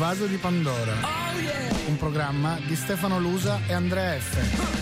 vaso di Pandora. Un programma di Stefano Lusa e Andrea F.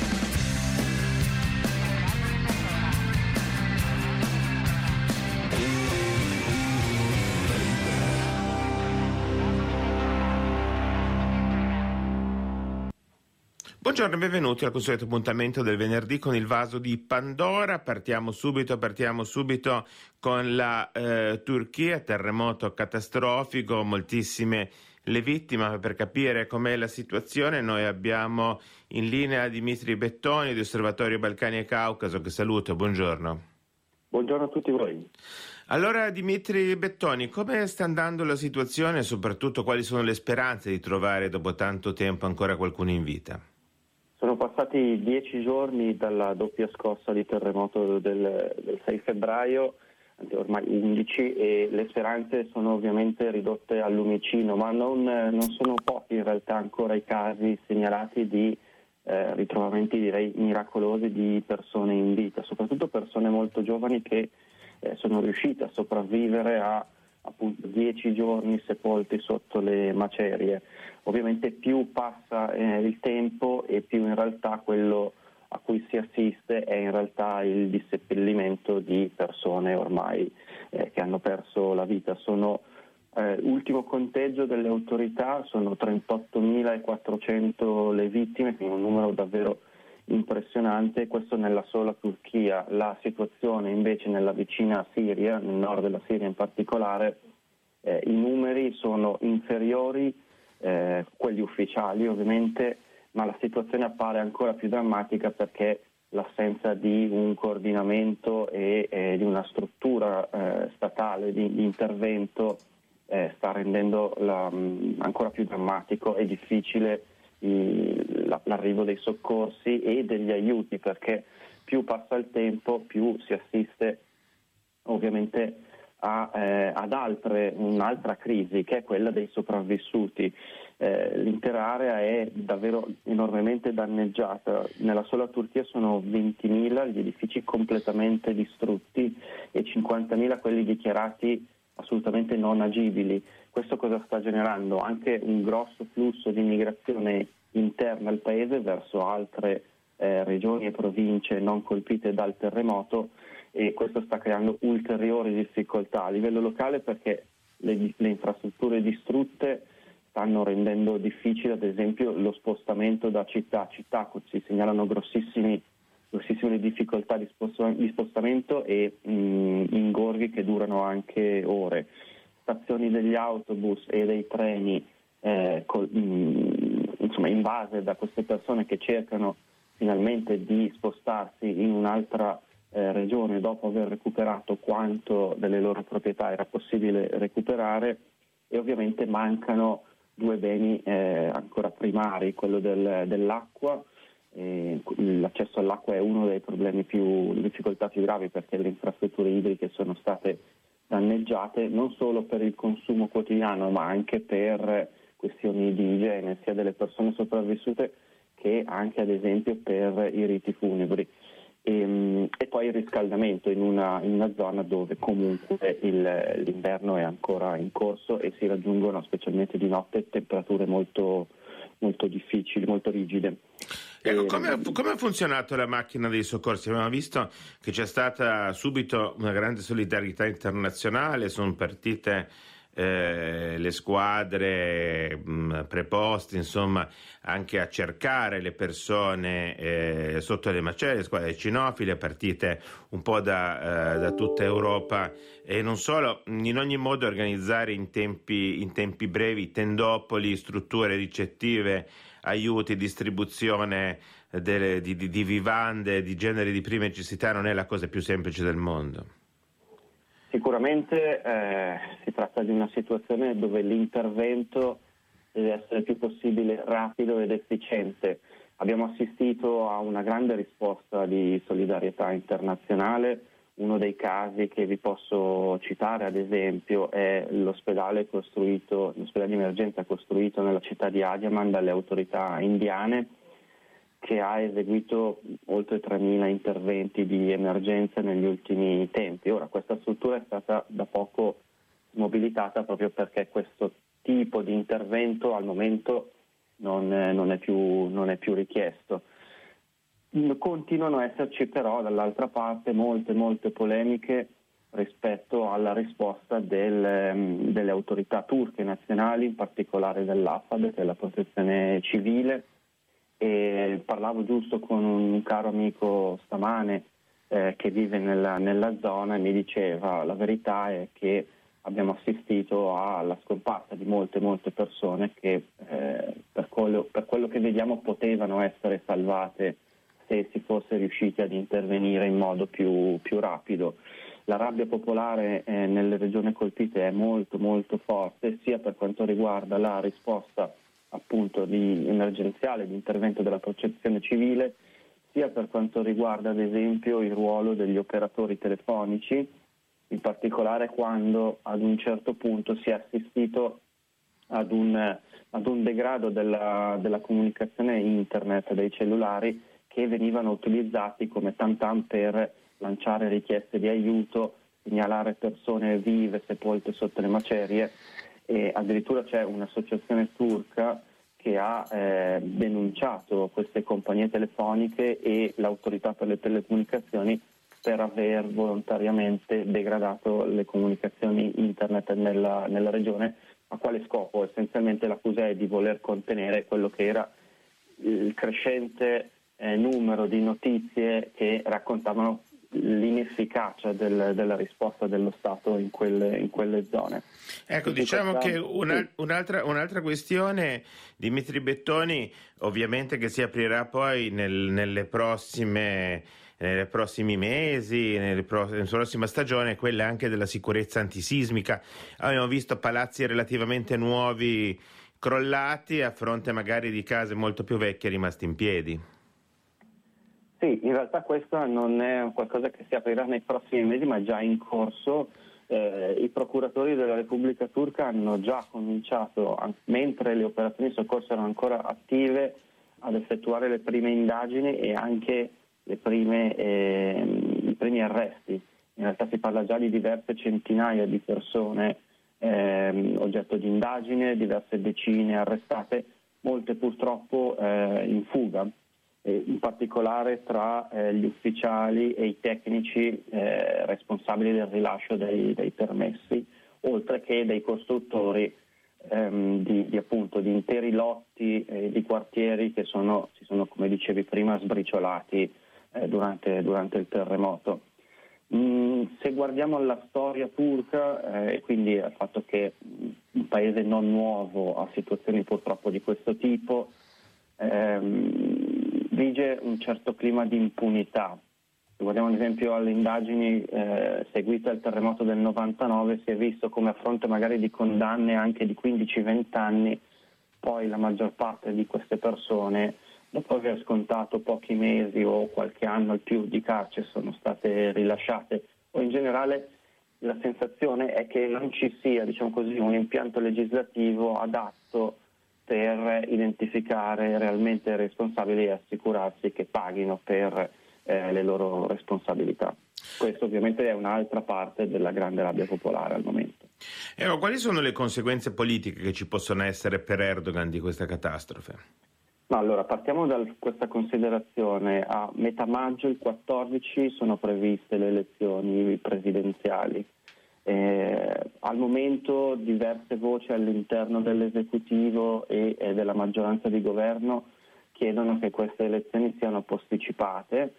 Buongiorno e benvenuti al consueto appuntamento del venerdì con il vaso di Pandora. Partiamo subito, partiamo subito con la eh, Turchia, terremoto catastrofico, moltissime le vittime. Per capire com'è la situazione noi abbiamo in linea Dimitri Bettoni di Osservatorio Balcani e Caucaso che saluto, buongiorno. Buongiorno a tutti voi. Allora Dimitri Bettoni, come sta andando la situazione e soprattutto quali sono le speranze di trovare dopo tanto tempo ancora qualcuno in vita? Sono passati dieci giorni dalla doppia scossa di terremoto del, del 6 febbraio, ormai 11, e le speranze sono ovviamente ridotte al lumicino, ma non, non sono pochi in realtà ancora i casi segnalati di eh, ritrovamenti direi miracolosi di persone in vita, soprattutto persone molto giovani che eh, sono riuscite a sopravvivere a appunto dieci giorni sepolti sotto le macerie. Ovviamente più passa eh, il tempo e più in realtà quello a cui si assiste è in realtà il disseppellimento di persone ormai eh, che hanno perso la vita. Sono, eh, ultimo conteggio delle autorità sono 38.400 le vittime, quindi un numero davvero impressionante, questo nella sola Turchia. La situazione invece nella vicina Siria, nel nord della Siria in particolare, eh, i numeri sono inferiori, eh, quelli ufficiali ovviamente, ma la situazione appare ancora più drammatica perché l'assenza di un coordinamento e eh, di una struttura eh, statale di, di intervento eh, sta rendendo la, mh, ancora più drammatico e difficile l'arrivo dei soccorsi e degli aiuti perché più passa il tempo più si assiste ovviamente a, eh, ad altre, un'altra crisi che è quella dei sopravvissuti. Eh, l'intera area è davvero enormemente danneggiata. Nella sola Turchia sono 20.000 gli edifici completamente distrutti e 50.000 quelli dichiarati assolutamente non agibili. Questo cosa sta generando? Anche un grosso flusso di immigrazione interna al paese verso altre eh, regioni e province non colpite dal terremoto e questo sta creando ulteriori difficoltà a livello locale perché le, le infrastrutture distrutte stanno rendendo difficile ad esempio lo spostamento da città a città, si segnalano grossissime difficoltà di, spostamento e mh, ingorghi che durano anche ore. Stazioni degli autobus e dei treni eh, col, mh, insomma, invase da queste persone che cercano finalmente di spostarsi in un'altra eh, regione dopo aver recuperato quanto delle loro proprietà era possibile recuperare e ovviamente mancano due beni eh, ancora primari, quello del, dell'acqua. Eh, l'accesso all'acqua è uno dei problemi più, le difficoltà più gravi perché le infrastrutture idriche sono state danneggiate non solo per il consumo quotidiano ma anche per questioni di igiene sia delle persone sopravvissute che anche ad esempio per i riti funebri. E, ehm, e poi il riscaldamento in una, in una zona dove comunque il, l'inverno è ancora in corso e si raggiungono specialmente di notte temperature molto, molto difficili, molto rigide. Ecco, come, come, ha funzionato la macchina dei soccorsi? Abbiamo visto che c'è stata subito una grande solidarietà internazionale, sono partite eh, le squadre mh, mm, preposte insomma anche a cercare le persone eh, sotto le macerie, le squadre cinofile partite un po' da, eh, da, tutta Europa e non solo, in ogni modo organizzare in tempi, in tempi brevi tendopoli, strutture ricettive, aiuti, distribuzione delle, di, di, di vivande, di generi di prima necessità non è la cosa più semplice del mondo. Sicuramente eh, si tratta di una situazione dove l'intervento deve essere il più possibile rapido ed efficiente. Abbiamo assistito a una grande risposta di solidarietà internazionale. Uno dei casi che vi posso citare, ad esempio, è l'ospedale, l'ospedale di emergenza costruito nella città di Adiaman dalle autorità indiane che ha eseguito oltre 3.000 interventi di emergenza negli ultimi tempi. Ora questa struttura è stata da poco mobilitata proprio perché questo tipo di intervento al momento non, non, è, più, non è più richiesto. Continuano ad esserci però dall'altra parte molte, molte polemiche rispetto alla risposta del, ehm, delle autorità turche nazionali, in particolare dell'AFAD, che è la protezione civile. E parlavo giusto con un caro amico stamane eh, che vive nella, nella, zona e mi diceva la verità è che abbiamo assistito alla scomparsa di molte molte persone che eh, per, quello, per quello che vediamo potevano essere salvate se si fosse riusciti ad intervenire in modo più, più rapido. La rabbia popolare eh, nelle regioni colpite è molto molto forte, sia per quanto riguarda la risposta appunto di emergenziale, di intervento della protezione civile, sia per quanto riguarda ad esempio il ruolo degli operatori telefonici, in particolare quando ad un certo punto si è assistito ad un, ad un degrado della, della comunicazione internet dei cellulari che venivano utilizzati come tam-tam per lanciare richieste di aiuto, segnalare persone vive sepolte sotto le macerie e addirittura c'è un'associazione turca che ha eh, denunciato queste compagnie telefoniche e l'autorità per le telecomunicazioni per aver volontariamente degradato le comunicazioni internet nella, nella regione. A quale scopo? Essenzialmente l'accusa è di voler contenere quello che era il crescente eh, numero di notizie che raccontavano l'inefficacia del, della risposta dello Stato in quelle, in quelle zone. Ecco, diciamo questa... che una, un'altra, un'altra, questione, Dimitri Bettoni, ovviamente che si aprirà poi nel, nelle prossime nei prossimi mesi, nella prossima stagione, è quella anche della sicurezza antisismica. Abbiamo visto palazzi relativamente nuovi crollati a fronte magari di case molto più vecchie rimaste in piedi. Sì, in realtà questo non è qualcosa che si aprirà nei prossimi mesi, ma già in corso. Eh, I procuratori della Repubblica Turca hanno già cominciato, mentre le operazioni di soccorso erano ancora attive, ad effettuare le prime indagini e anche prime, eh, i primi arresti. In realtà si parla già di diverse centinaia di persone eh, oggetto di indagine, diverse decine arrestate, molte purtroppo eh, in fuga in particolare tra eh, gli ufficiali e i tecnici eh, responsabili del rilascio dei, dei, permessi, oltre che dei costruttori ehm, di, di, appunto, di, interi lotti eh, di quartieri che sono, si sono, come dicevi prima, sbriciolati eh, durante, durante, il terremoto. Mm, se guardiamo la storia turca eh, e quindi al fatto che un paese non nuovo ha situazioni purtroppo di questo tipo, ehm, vige un certo clima di impunità. Se guardiamo ad esempio alle indagini eh, seguite al terremoto del 99 si è visto come a fronte magari di condanne anche di 15-20 anni, poi la maggior parte di queste persone dopo aver scontato pochi mesi o qualche anno al più di carcere sono state rilasciate o in generale la sensazione è che non ci sia diciamo così, un impianto legislativo adatto per identificare realmente i responsabili e assicurarsi che paghino per eh, le loro responsabilità. Questo ovviamente è un'altra parte della grande rabbia popolare al momento. Ecco, quali sono le conseguenze politiche che ci possono essere per Erdogan di questa catastrofe? allora, partiamo da questa considerazione. A metà maggio, il 14, sono previste le elezioni presidenziali. Eh, al momento diverse voci all'interno dell'esecutivo e, e della maggioranza di governo chiedono che queste elezioni siano posticipate,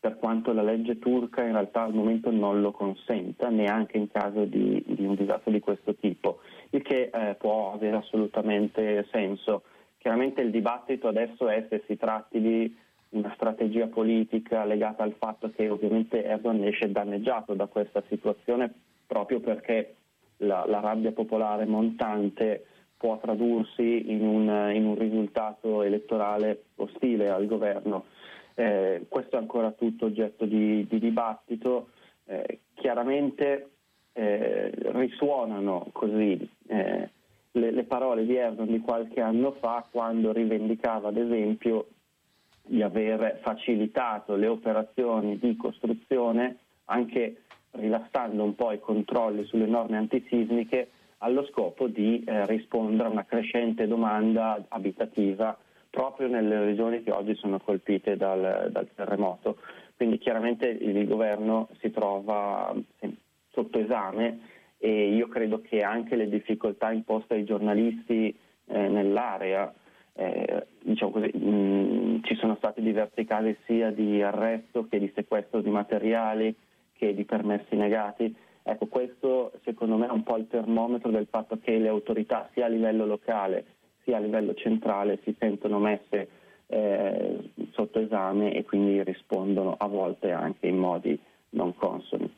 per quanto la legge turca in realtà al momento non lo consenta, neanche in caso di, di un disastro di questo tipo, il che eh, può avere assolutamente senso. Chiaramente il dibattito adesso è se si tratti di una strategia politica legata al fatto che ovviamente Erdogan esce danneggiato da questa situazione proprio perché la, la rabbia popolare montante può tradursi in un, in un, risultato elettorale ostile al governo. Eh, questo è ancora tutto oggetto di, di dibattito. Eh, chiaramente eh, risuonano così eh, le, le, parole di Erdogan di qualche anno fa quando rivendicava ad esempio di aver facilitato le operazioni di costruzione anche rilassando un po' i controlli sulle norme antisismiche allo scopo di eh, rispondere a una crescente domanda abitativa proprio nelle regioni che oggi sono colpite dal, dal terremoto. Quindi chiaramente il governo si trova sotto esame e io credo che anche le difficoltà imposte ai giornalisti eh, nell'area, eh, diciamo così, mh, ci sono stati diversi casi sia di arresto che di sequestro di materiali che di permessi negati. Ecco, questo secondo me è un po' il termometro del fatto che le autorità sia a livello locale sia a livello centrale si sentono messe eh, sotto esame e quindi rispondono a volte anche in modi non consoni.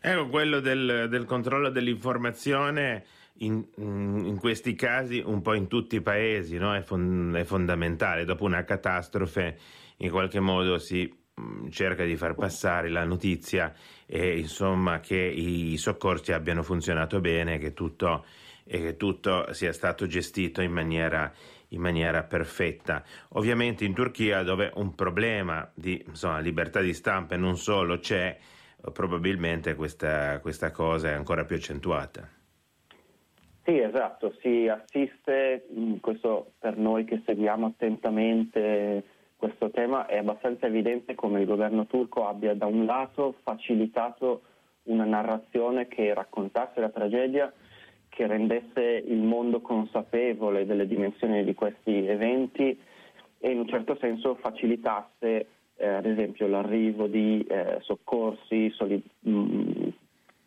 Ecco, quello del, del controllo dell'informazione in, in, questi casi, un po' in tutti i paesi, no? è, fon, è, fondamentale. Dopo una catastrofe, in qualche modo si mm, cerca di far passare la notizia e insomma che i soccorsi abbiano funzionato bene, che tutto e che tutto sia stato gestito in maniera, in maniera perfetta. Ovviamente in Turchia dove un problema di insomma, libertà di stampa e non solo c'è, probabilmente questa, questa cosa è ancora più accentuata. Sì, esatto, si assiste, questo per noi che seguiamo attentamente questo tema, è abbastanza evidente come il governo turco abbia da un lato facilitato una narrazione che raccontasse la tragedia che rendesse il mondo consapevole delle dimensioni di questi eventi e in un certo senso facilitasse eh, ad esempio l'arrivo di eh, soccorsi, soli- mh, mm,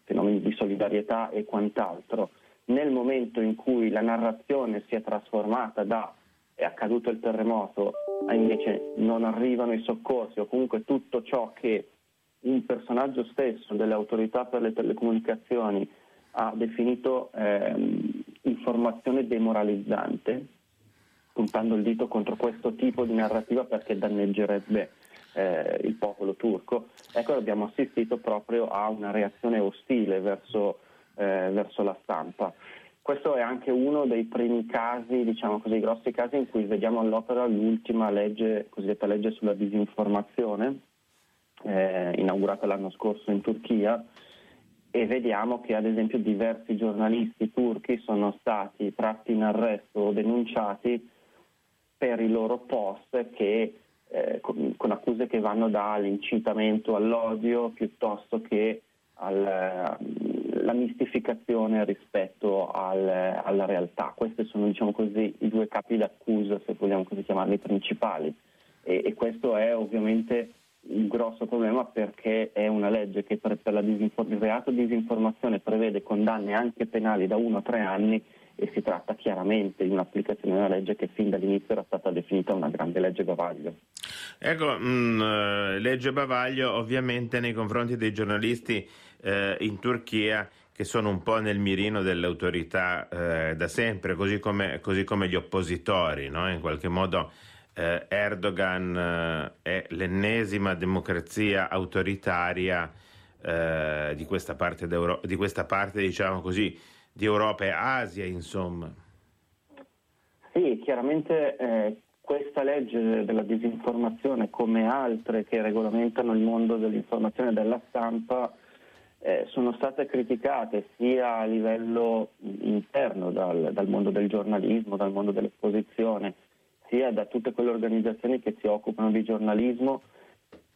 fenomeni di solidarietà e quant'altro. Nel momento in cui la narrazione si è trasformata da è accaduto il terremoto invece non arrivano i soccorsi o comunque tutto ciò che un personaggio stesso delle autorità per le telecomunicazioni ha definito ehm, informazione demoralizzante, puntando il dito contro questo tipo di narrativa perché danneggerebbe eh, il popolo turco. Ecco, abbiamo assistito proprio a una reazione ostile verso, eh, verso la stampa. Questo è anche uno dei primi casi, diciamo così, grossi casi in cui vediamo all'opera l'ultima legge, cosiddetta legge sulla disinformazione, eh, inaugurata l'anno scorso in Turchia, e vediamo che ad esempio diversi giornalisti turchi sono stati tratti in arresto o denunciati per i loro post che, eh, con, con, accuse che vanno dall'incitamento all'odio piuttosto che alla mistificazione rispetto al, alla realtà. Questi sono diciamo così, i due capi d'accusa, se vogliamo così chiamarli, principali. E, e questo è ovviamente un grosso problema perché è una legge che per, per disinform- il reato di disinformazione prevede condanne anche penali da 1 a 3 anni e si tratta chiaramente di un'applicazione di una legge che fin dall'inizio era stata definita una grande legge bavaglio. Ecco, mh, mm, eh, legge bavaglio ovviamente nei confronti dei giornalisti eh, in Turchia che sono un po' nel mirino delle autorità eh, da sempre, così come, così come gli oppositori, no? in qualche modo eh, Erdogan eh, è l'ennesima democrazia autoritaria eh, di questa parte, di, questa parte diciamo così, di Europa e Asia, insomma. Sì, chiaramente eh, questa legge della disinformazione, come altre che regolamentano il mondo dell'informazione e della stampa, eh, sono state criticate sia a livello interno dal, dal mondo del giornalismo, dal mondo dell'esposizione, sia da tutte quelle organizzazioni che si occupano di giornalismo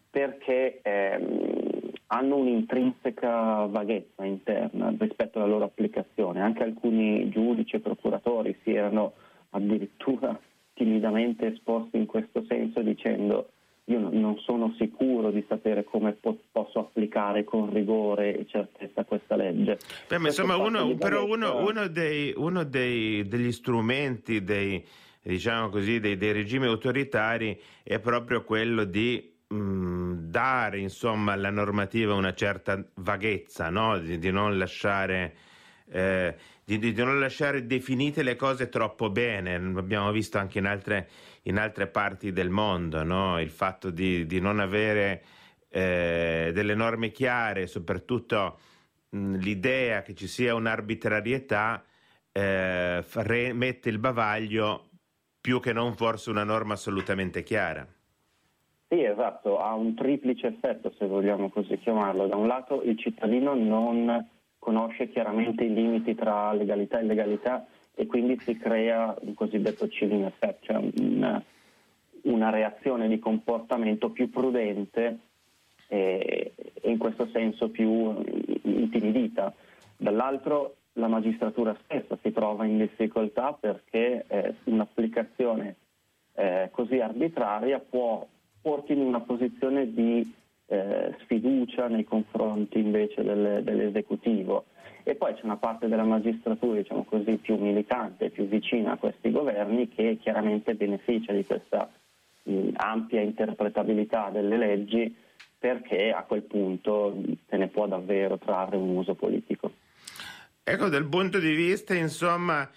perché ehm, hanno un'intrinseca vaghezza interna rispetto alla loro applicazione. Anche alcuni giudici e procuratori si erano addirittura timidamente esposti in questo senso dicendo io non sono sicuro di sapere come po- posso applicare con rigore e certezza questa legge. Beh, ma insomma, uno, però uno, uno, dei, uno dei, degli strumenti, dei, diciamo così, dei, dei regimi autoritari è proprio quello di mh, dare insomma, alla normativa una certa vaghezza, no? di, di, non lasciare, eh, di, di, non lasciare, definite le cose troppo bene. L'abbiamo visto anche in altre, in altre parti del mondo, no? il fatto di, non avere eh, delle norme chiare, soprattutto mh, l'idea che ci sia un'arbitrarietà. Eh, mette il bavaglio più che non forse una norma assolutamente chiara. Sì, esatto, ha un triplice effetto, se vogliamo così chiamarlo. Da un lato il cittadino non conosce chiaramente i limiti tra legalità e illegalità e quindi si crea un cosiddetto chilling effect, cioè una, una reazione di comportamento più prudente e, e in questo senso più intimidita. Dall'altro la magistratura stessa si trova in difficoltà perché eh, un'applicazione eh, così arbitraria può porti in una posizione di eh, sfiducia nei confronti invece delle, dell'esecutivo. E poi c'è una parte della magistratura, diciamo così, più militante, più vicina a questi governi che chiaramente beneficia di questa mh, ampia interpretabilità delle leggi perché a quel punto se ne può davvero trarre un uso politico. Ecco, dal punto di vista, insomma,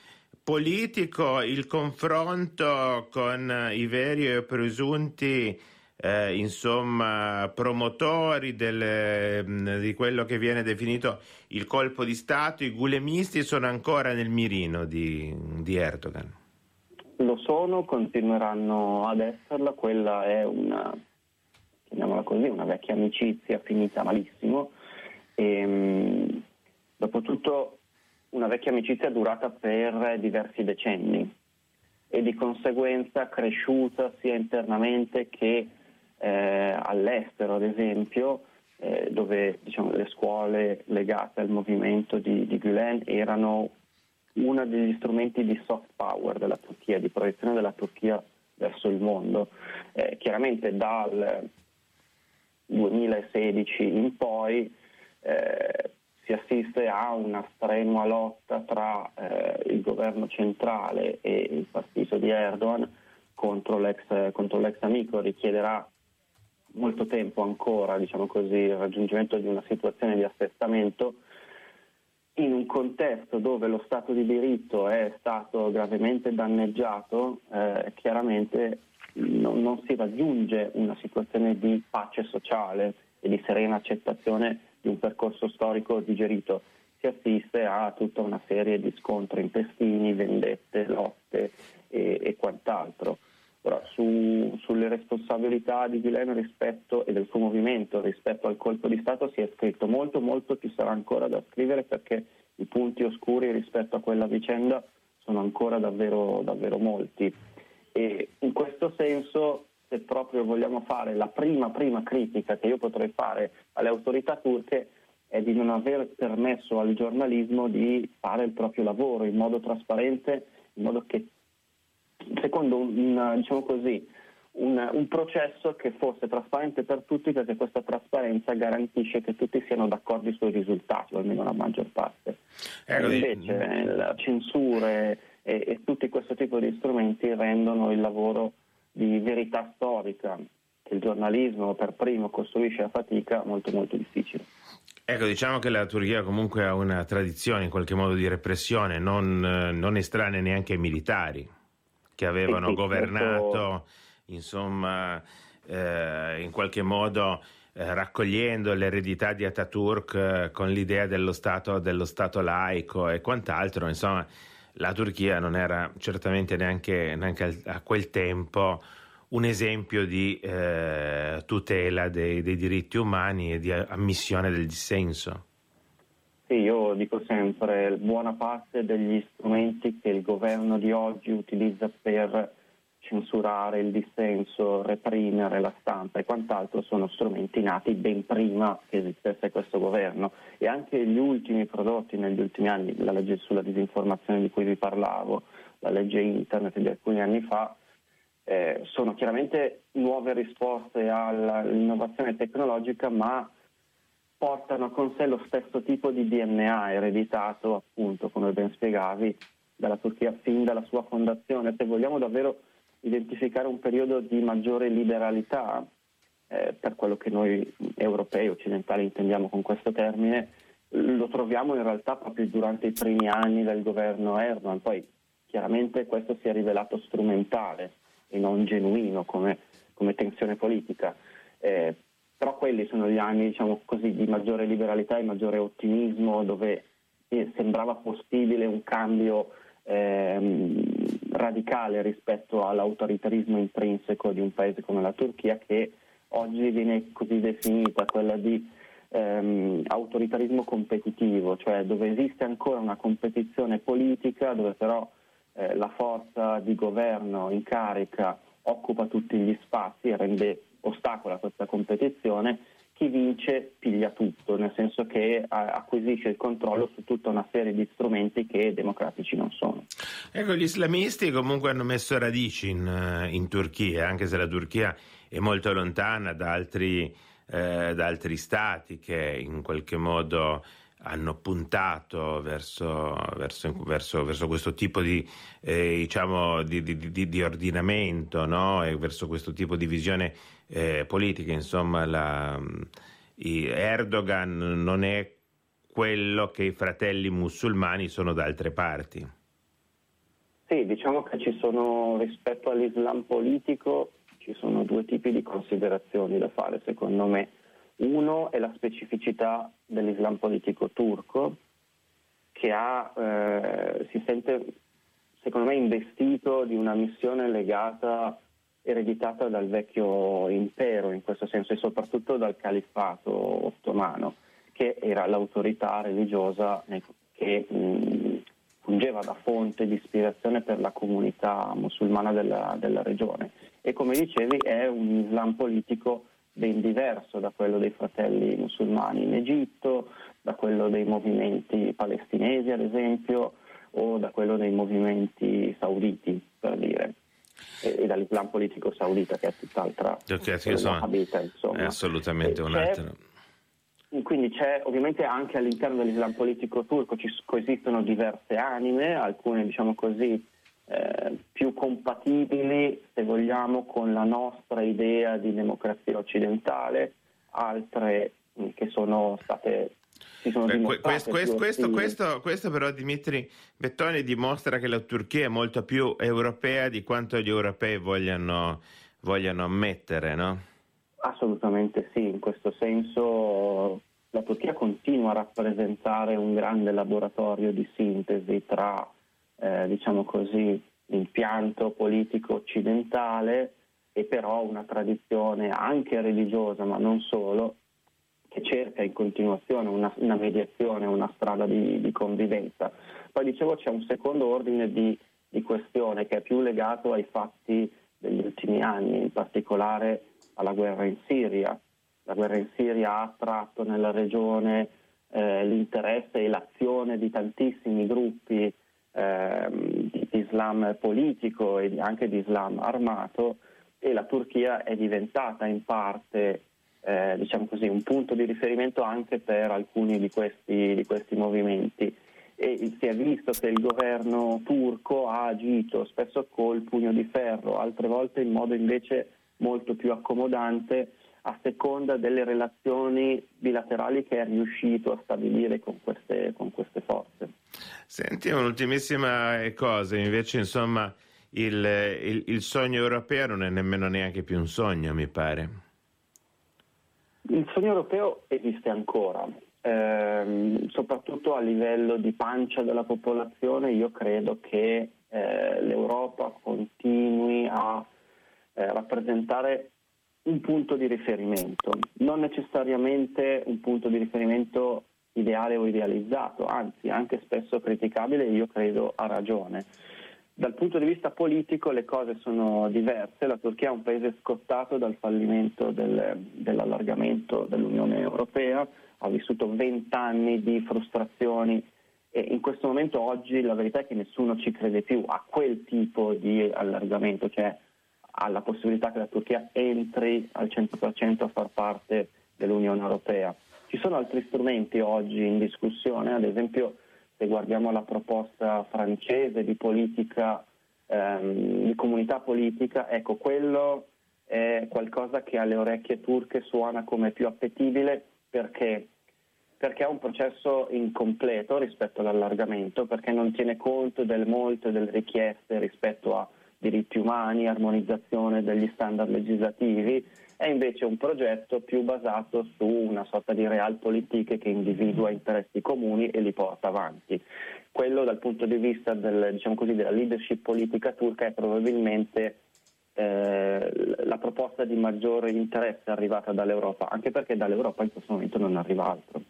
politico, il confronto con i veri e presunti eh, insomma, promotori del, mm, di quello che viene definito il colpo di Stato, i gulemisti sono ancora nel mirino di, di Erdogan. Lo sono, continueranno ad esserla, quella è una, chiamiamola così, una vecchia amicizia finita malissimo. E, ehm, dopotutto una vecchia amicizia durata per diversi decenni e di conseguenza cresciuta sia internamente che eh, all'estero, ad esempio, eh, dove diciamo, le scuole legate al movimento di, di Gülen erano uno degli strumenti di soft power della Turchia, di proiezione della Turchia verso il mondo. Eh, chiaramente dal 2016 in poi eh, si assiste a una strenua lotta tra eh, il governo centrale e il partito di Erdogan contro l'ex, contro l'ex amico, richiederà molto tempo ancora diciamo così, il raggiungimento di una situazione di assestamento in un contesto dove lo Stato di diritto è stato gravemente danneggiato, eh, chiaramente non, non, si raggiunge una situazione di pace sociale e di serena accettazione di un percorso storico digerito. Si assiste a tutta una serie di scontri intestini, vendette, lotte e, e quant'altro. Però su, sulle responsabilità di Guilherme rispetto, e del suo movimento rispetto al colpo di Stato si è scritto molto, molto ci sarà ancora da scrivere perché i punti oscuri rispetto a quella vicenda sono ancora davvero, davvero molti. E in questo senso, se proprio vogliamo fare la prima, prima critica che io potrei fare alle autorità turche, è di non aver permesso al giornalismo di fare il proprio lavoro in modo trasparente, in modo che secondo un, diciamo così, un, un, processo che fosse trasparente per tutti perché questa trasparenza garantisce che tutti siano d'accordo sui risultati, o almeno la maggior parte. Ecco, invece la censure e, e tutti questo tipo di strumenti rendono il lavoro di verità storica che il giornalismo per primo costruisce a fatica molto molto difficile. Ecco, diciamo che la Turchia comunque ha una tradizione in qualche modo di repressione, non, non estranea neanche ai militari che avevano governato, insomma, eh, in qualche modo eh, raccogliendo l'eredità di Ataturk eh, con l'idea dello stato, dello stato, laico e quant'altro, insomma, la Turchia non era certamente neanche, neanche a quel tempo un esempio di eh, tutela dei, dei diritti umani e di ammissione del dissenso. Sì, io dico sempre, buona parte degli strumenti che il governo di oggi utilizza per censurare il dissenso, reprimere la stampa e quant'altro sono strumenti nati ben prima che esistesse questo governo. E anche gli ultimi prodotti negli ultimi anni, la legge sulla disinformazione di cui vi parlavo, la legge internet di alcuni anni fa, eh, sono chiaramente nuove risposte all'innovazione tecnologica ma portano con sé lo stesso tipo di DNA ereditato, appunto, come ben spiegavi, dalla Turchia fin dalla sua fondazione. Se vogliamo davvero identificare un periodo di maggiore liberalità, eh, per quello che noi europei, occidentali intendiamo con questo termine, lo troviamo in realtà proprio durante i primi anni del governo Erdogan. Poi chiaramente questo si è rivelato strumentale e non genuino come, come tensione politica. Eh, però quelli sono gli anni diciamo così, di maggiore liberalità e maggiore ottimismo dove eh, sembrava possibile un cambio ehm, radicale rispetto all'autoritarismo intrinseco di un paese come la Turchia che oggi viene così definita, quella di ehm, autoritarismo competitivo, cioè dove esiste ancora una competizione politica, dove però eh, la forza di governo in carica occupa tutti gli spazi e rende ostacola questa competizione, chi vince piglia tutto, nel senso che acquisisce il controllo su tutta una serie di strumenti che democratici non sono. Ecco, gli islamisti comunque hanno messo radici in, eh, in Turchia, anche se la Turchia è molto lontana da altri, eh, da altri stati che in qualche modo hanno puntato verso, verso, verso, verso questo tipo di, eh, diciamo, di, di, di ordinamento no? e verso questo tipo di visione eh, politica. Insomma, la, Erdogan non è quello che i fratelli musulmani sono da altre parti. Sì, diciamo che ci sono rispetto all'Islam politico ci sono due tipi di considerazioni da fare secondo me. Uno è la specificità dell'Islam politico turco che ha, eh, si sente secondo me investito di una missione legata, ereditata dal vecchio impero in questo senso e soprattutto dal califfato ottomano che era l'autorità religiosa che mh, fungeva da fonte di ispirazione per la comunità musulmana della, della regione. E come dicevi è un Islam politico ben diverso da quello dei fratelli musulmani in Egitto, da quello dei movimenti palestinesi ad esempio o da quello dei movimenti sauditi per dire e, e dall'Islam politico saudita che è tutt'altra okay, sì, insomma, abita, insomma. è assolutamente un'altra quindi c'è ovviamente anche all'interno dell'Islam politico turco ci coesistono diverse anime, alcune diciamo così eh, più compatibili, se vogliamo, con la nostra idea di democrazia occidentale, altre mm, che sono state Beh, questo, questo, questo, questo, però Dimitri Bettoni dimostra che la Turchia è molto più europea di quanto gli europei vogliano, vogliano ammettere, no? Assolutamente sì, in questo senso la Turchia continua a rappresentare un grande laboratorio di sintesi tra eh, diciamo così, l'impianto politico occidentale e però una tradizione anche religiosa, ma non solo, che cerca in continuazione una, una mediazione, una strada di, di, convivenza. Poi dicevo c'è un secondo ordine di, di questione che è più legato ai fatti degli ultimi anni, in particolare alla guerra in Siria. La guerra in Siria ha attratto nella regione eh, l'interesse e l'azione di tantissimi gruppi eh, di Islam politico e anche di Islam armato e la Turchia è diventata in parte eh, diciamo così, un punto di riferimento anche per alcuni di questi, di questi movimenti e si è visto che il governo turco ha agito spesso col pugno di ferro, altre volte in modo invece molto più accomodante a seconda delle relazioni bilaterali che è riuscito a stabilire con queste, con queste forze. Senti, un'ultimissima cosa, invece insomma il, il, il sogno europeo non è nemmeno neanche più un sogno, mi pare. Il sogno europeo esiste ancora, ehm, soprattutto a livello di pancia della popolazione, io credo che eh, l'Europa continui a eh, rappresentare un punto di riferimento, non necessariamente un punto di riferimento ideale o idealizzato, anzi anche spesso criticabile, io credo ha ragione. Dal punto di vista politico le cose sono diverse, la Turchia è un paese scottato dal fallimento del, dell'allargamento dell'Unione Europea, ha vissuto vent'anni di frustrazioni e in questo momento oggi la verità è che nessuno ci crede più a quel tipo di allargamento, cioè alla possibilità che la Turchia entri al 100% a far parte dell'Unione Europea. Ci sono altri strumenti oggi in discussione, ad esempio se guardiamo la proposta francese di politica, ehm, di comunità politica, ecco quello è qualcosa che alle orecchie turche suona come più appetibile perché perché è un processo incompleto rispetto all'allargamento, perché non tiene conto delle molte delle richieste rispetto a diritti umani, armonizzazione degli standard legislativi, è invece un progetto più basato su una sorta di realpolitik che individua interessi comuni e li porta avanti. Quello dal punto di vista del, diciamo così, della leadership politica turca è probabilmente eh, la proposta di maggiore interesse arrivata dall'Europa, anche perché dall'Europa in questo momento non arriva altro.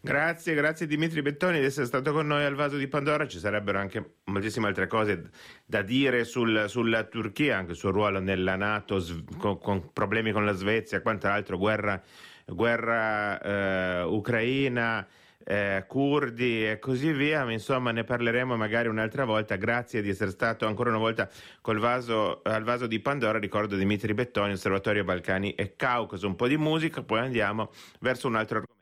Grazie, grazie Dimitri Bettoni di essere stato con noi al Vaso di Pandora. Ci sarebbero anche moltissime altre cose da dire sul, sulla Turchia, anche sul ruolo nella Nato, con, con problemi con la Svezia, quant'altro, guerra, guerra eh, ucraina eh, curdi e così via, insomma ne parleremo magari un'altra volta. Grazie di essere stato ancora una volta vaso, al vaso di Pandora, ricordo Dimitri Bettoni, Osservatorio Balcani e Caucaso, un po' di musica, poi andiamo verso un altro argomento.